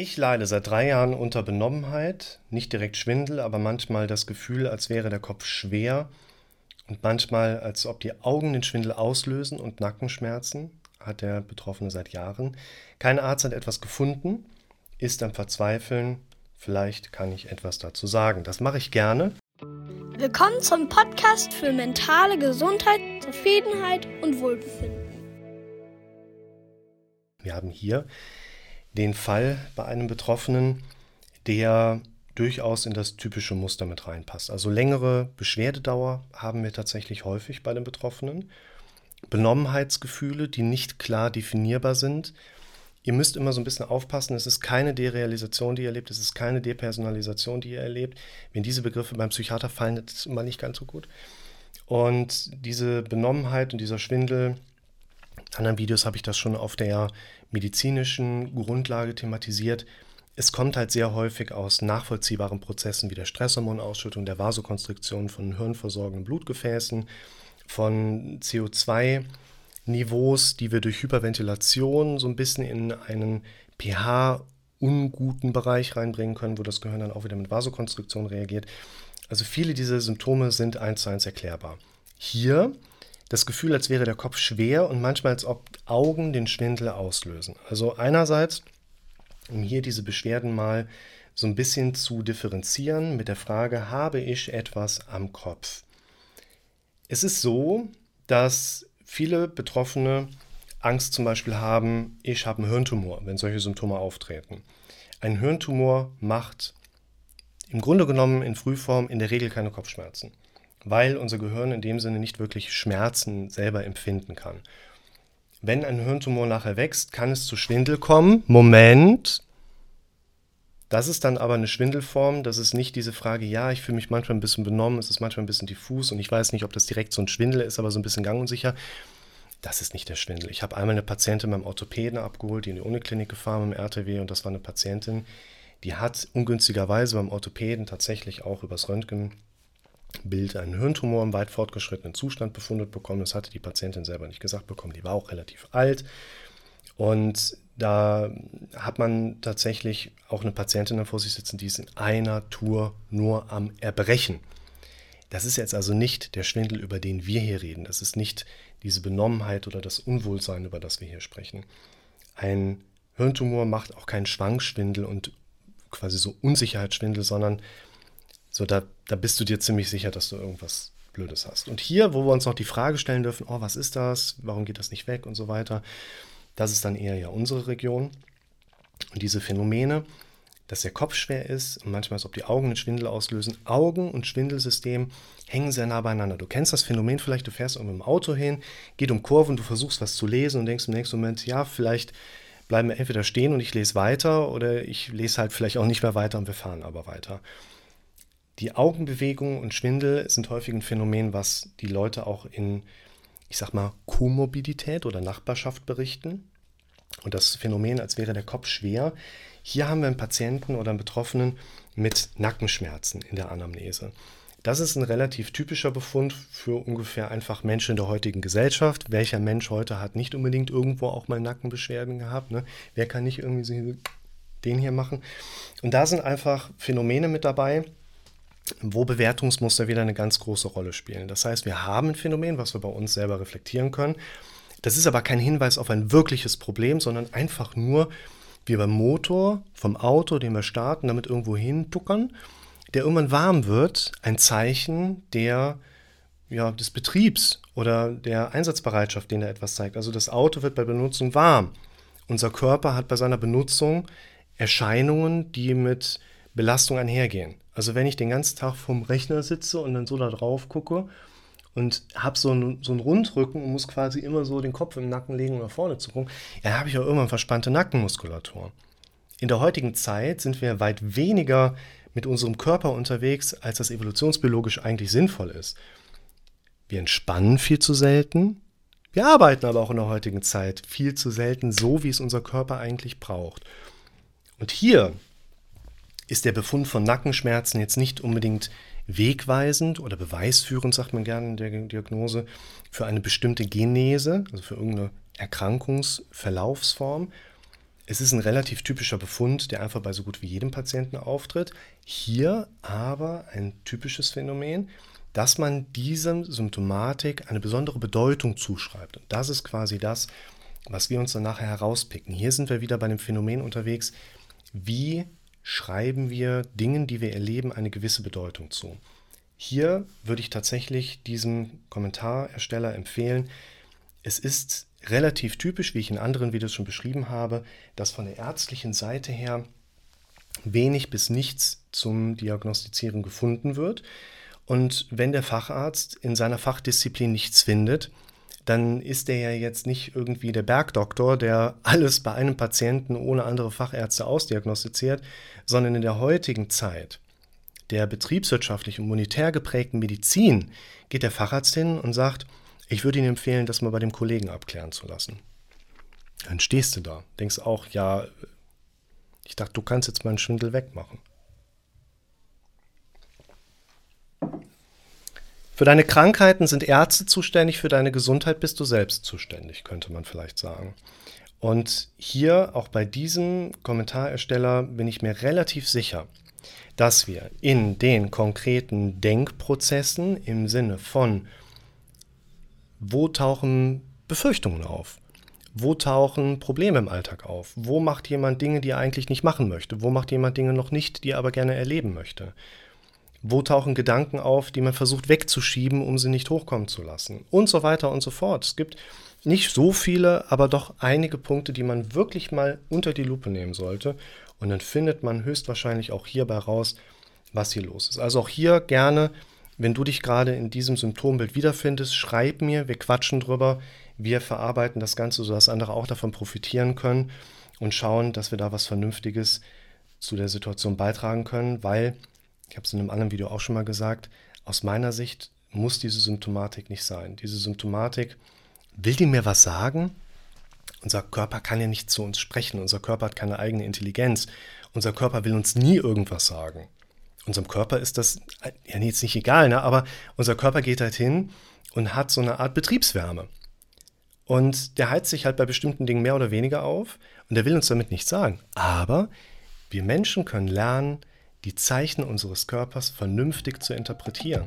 Ich leide seit drei Jahren unter Benommenheit, nicht direkt Schwindel, aber manchmal das Gefühl, als wäre der Kopf schwer und manchmal, als ob die Augen den Schwindel auslösen und Nackenschmerzen, hat der Betroffene seit Jahren. Kein Arzt hat etwas gefunden, ist am Verzweifeln. Vielleicht kann ich etwas dazu sagen. Das mache ich gerne. Willkommen zum Podcast für mentale Gesundheit, Zufriedenheit und Wohlbefinden. Wir haben hier den Fall bei einem Betroffenen, der durchaus in das typische Muster mit reinpasst. Also längere Beschwerdedauer haben wir tatsächlich häufig bei den Betroffenen. Benommenheitsgefühle, die nicht klar definierbar sind. Ihr müsst immer so ein bisschen aufpassen, es ist keine Derealisation, die ihr erlebt, es ist keine Depersonalisation, die ihr erlebt. Wenn diese Begriffe beim Psychiater fallen, das ist immer nicht ganz so gut. Und diese Benommenheit und dieser Schwindel, in anderen Videos habe ich das schon auf der medizinischen Grundlage thematisiert. Es kommt halt sehr häufig aus nachvollziehbaren Prozessen wie der Stresshormonausschüttung, der Vasokonstriktion von hirnversorgenden Blutgefäßen, von CO2-Niveaus, die wir durch Hyperventilation so ein bisschen in einen pH-unguten Bereich reinbringen können, wo das Gehirn dann auch wieder mit Vasokonstriktion reagiert. Also viele dieser Symptome sind eins zu eins erklärbar. Hier das Gefühl, als wäre der Kopf schwer und manchmal als ob Augen den Schwindel auslösen. Also einerseits, um hier diese Beschwerden mal so ein bisschen zu differenzieren mit der Frage, habe ich etwas am Kopf? Es ist so, dass viele Betroffene Angst zum Beispiel haben, ich habe einen Hirntumor, wenn solche Symptome auftreten. Ein Hirntumor macht im Grunde genommen in Frühform in der Regel keine Kopfschmerzen weil unser Gehirn in dem Sinne nicht wirklich Schmerzen selber empfinden kann. Wenn ein Hirntumor nachher wächst, kann es zu Schwindel kommen. Moment. Das ist dann aber eine Schwindelform. Das ist nicht diese Frage, ja, ich fühle mich manchmal ein bisschen benommen, es ist manchmal ein bisschen diffus und ich weiß nicht, ob das direkt so ein Schwindel ist, aber so ein bisschen gangunsicher. Das ist nicht der Schwindel. Ich habe einmal eine Patientin beim Orthopäden abgeholt, die in die Uniklinik gefahren mit dem RTW und das war eine Patientin, die hat ungünstigerweise beim Orthopäden tatsächlich auch übers Röntgen Bild einen Hirntumor im weit fortgeschrittenen Zustand befundet bekommen. Das hatte die Patientin selber nicht gesagt bekommen. Die war auch relativ alt. Und da hat man tatsächlich auch eine Patientin vor sich sitzen, die ist in einer Tour nur am Erbrechen. Das ist jetzt also nicht der Schwindel, über den wir hier reden. Das ist nicht diese Benommenheit oder das Unwohlsein, über das wir hier sprechen. Ein Hirntumor macht auch keinen Schwankschwindel und quasi so Unsicherheitsschwindel, sondern so, da, da bist du dir ziemlich sicher, dass du irgendwas Blödes hast. Und hier, wo wir uns noch die Frage stellen dürfen, oh, was ist das? Warum geht das nicht weg und so weiter? Das ist dann eher ja unsere Region. Und diese Phänomene, dass der Kopf schwer ist und manchmal, als ob die Augen einen Schwindel auslösen. Augen und Schwindelsystem hängen sehr nah beieinander. Du kennst das Phänomen vielleicht, du fährst irgendwo im Auto hin, geht um Kurven, du versuchst was zu lesen und denkst im nächsten Moment, ja, vielleicht bleiben wir entweder stehen und ich lese weiter oder ich lese halt vielleicht auch nicht mehr weiter und wir fahren aber weiter. Die Augenbewegung und Schwindel sind häufig ein Phänomen, was die Leute auch in, ich sag mal, Komorbidität oder Nachbarschaft berichten. Und das Phänomen, als wäre der Kopf schwer. Hier haben wir einen Patienten oder einen Betroffenen mit Nackenschmerzen in der Anamnese. Das ist ein relativ typischer Befund für ungefähr einfach Menschen in der heutigen Gesellschaft. Welcher Mensch heute hat nicht unbedingt irgendwo auch mal Nackenbeschwerden gehabt? Ne? Wer kann nicht irgendwie den hier machen? Und da sind einfach Phänomene mit dabei, wo Bewertungsmuster wieder eine ganz große Rolle spielen. Das heißt, wir haben ein Phänomen, was wir bei uns selber reflektieren können. Das ist aber kein Hinweis auf ein wirkliches Problem, sondern einfach nur, wie beim Motor vom Auto, den wir starten, damit irgendwo hintuckern, der irgendwann warm wird, ein Zeichen der, ja, des Betriebs oder der Einsatzbereitschaft, den er etwas zeigt. Also das Auto wird bei Benutzung warm. Unser Körper hat bei seiner Benutzung Erscheinungen, die mit Belastung einhergehen. Also wenn ich den ganzen Tag vorm Rechner sitze und dann so da drauf gucke und habe so einen, so einen Rundrücken und muss quasi immer so den Kopf im Nacken legen, um nach vorne zu gucken, dann habe ich auch irgendwann verspannte Nackenmuskulatur. In der heutigen Zeit sind wir weit weniger mit unserem Körper unterwegs, als das evolutionsbiologisch eigentlich sinnvoll ist. Wir entspannen viel zu selten. Wir arbeiten aber auch in der heutigen Zeit viel zu selten so, wie es unser Körper eigentlich braucht. Und hier ist der Befund von Nackenschmerzen jetzt nicht unbedingt wegweisend oder beweisführend, sagt man gerne in der Diagnose, für eine bestimmte Genese, also für irgendeine Erkrankungsverlaufsform. Es ist ein relativ typischer Befund, der einfach bei so gut wie jedem Patienten auftritt. Hier aber ein typisches Phänomen, dass man dieser Symptomatik eine besondere Bedeutung zuschreibt. Und das ist quasi das, was wir uns dann nachher herauspicken. Hier sind wir wieder bei dem Phänomen unterwegs, wie schreiben wir Dingen, die wir erleben, eine gewisse Bedeutung zu. Hier würde ich tatsächlich diesem Kommentarersteller empfehlen, es ist relativ typisch, wie ich in anderen Videos schon beschrieben habe, dass von der ärztlichen Seite her wenig bis nichts zum Diagnostizieren gefunden wird. Und wenn der Facharzt in seiner Fachdisziplin nichts findet, dann ist er ja jetzt nicht irgendwie der Bergdoktor, der alles bei einem Patienten ohne andere Fachärzte ausdiagnostiziert, sondern in der heutigen Zeit der betriebswirtschaftlich und monetär geprägten Medizin geht der Facharzt hin und sagt, ich würde Ihnen empfehlen, das mal bei dem Kollegen abklären zu lassen. Dann stehst du da, denkst auch, ja, ich dachte, du kannst jetzt meinen Schwindel wegmachen. Für deine Krankheiten sind Ärzte zuständig, für deine Gesundheit bist du selbst zuständig, könnte man vielleicht sagen. Und hier, auch bei diesem Kommentarersteller, bin ich mir relativ sicher, dass wir in den konkreten Denkprozessen im Sinne von wo tauchen Befürchtungen auf? Wo tauchen Probleme im Alltag auf? Wo macht jemand Dinge, die er eigentlich nicht machen möchte? Wo macht jemand Dinge noch nicht, die er aber gerne erleben möchte? Wo tauchen Gedanken auf, die man versucht wegzuschieben, um sie nicht hochkommen zu lassen? Und so weiter und so fort. Es gibt nicht so viele, aber doch einige Punkte, die man wirklich mal unter die Lupe nehmen sollte. Und dann findet man höchstwahrscheinlich auch hierbei raus, was hier los ist. Also auch hier gerne wenn du dich gerade in diesem Symptombild wiederfindest, schreib mir, wir quatschen drüber, wir verarbeiten das Ganze, sodass andere auch davon profitieren können und schauen, dass wir da was Vernünftiges zu der Situation beitragen können, weil, ich habe es in einem anderen Video auch schon mal gesagt, aus meiner Sicht muss diese Symptomatik nicht sein. Diese Symptomatik, will die mir was sagen? Unser Körper kann ja nicht zu uns sprechen, unser Körper hat keine eigene Intelligenz, unser Körper will uns nie irgendwas sagen unserem Körper ist das ja jetzt nicht egal, ne? aber unser Körper geht halt hin und hat so eine Art Betriebswärme. Und der heizt sich halt bei bestimmten Dingen mehr oder weniger auf und der will uns damit nichts sagen. Aber wir Menschen können lernen, die Zeichen unseres Körpers vernünftig zu interpretieren.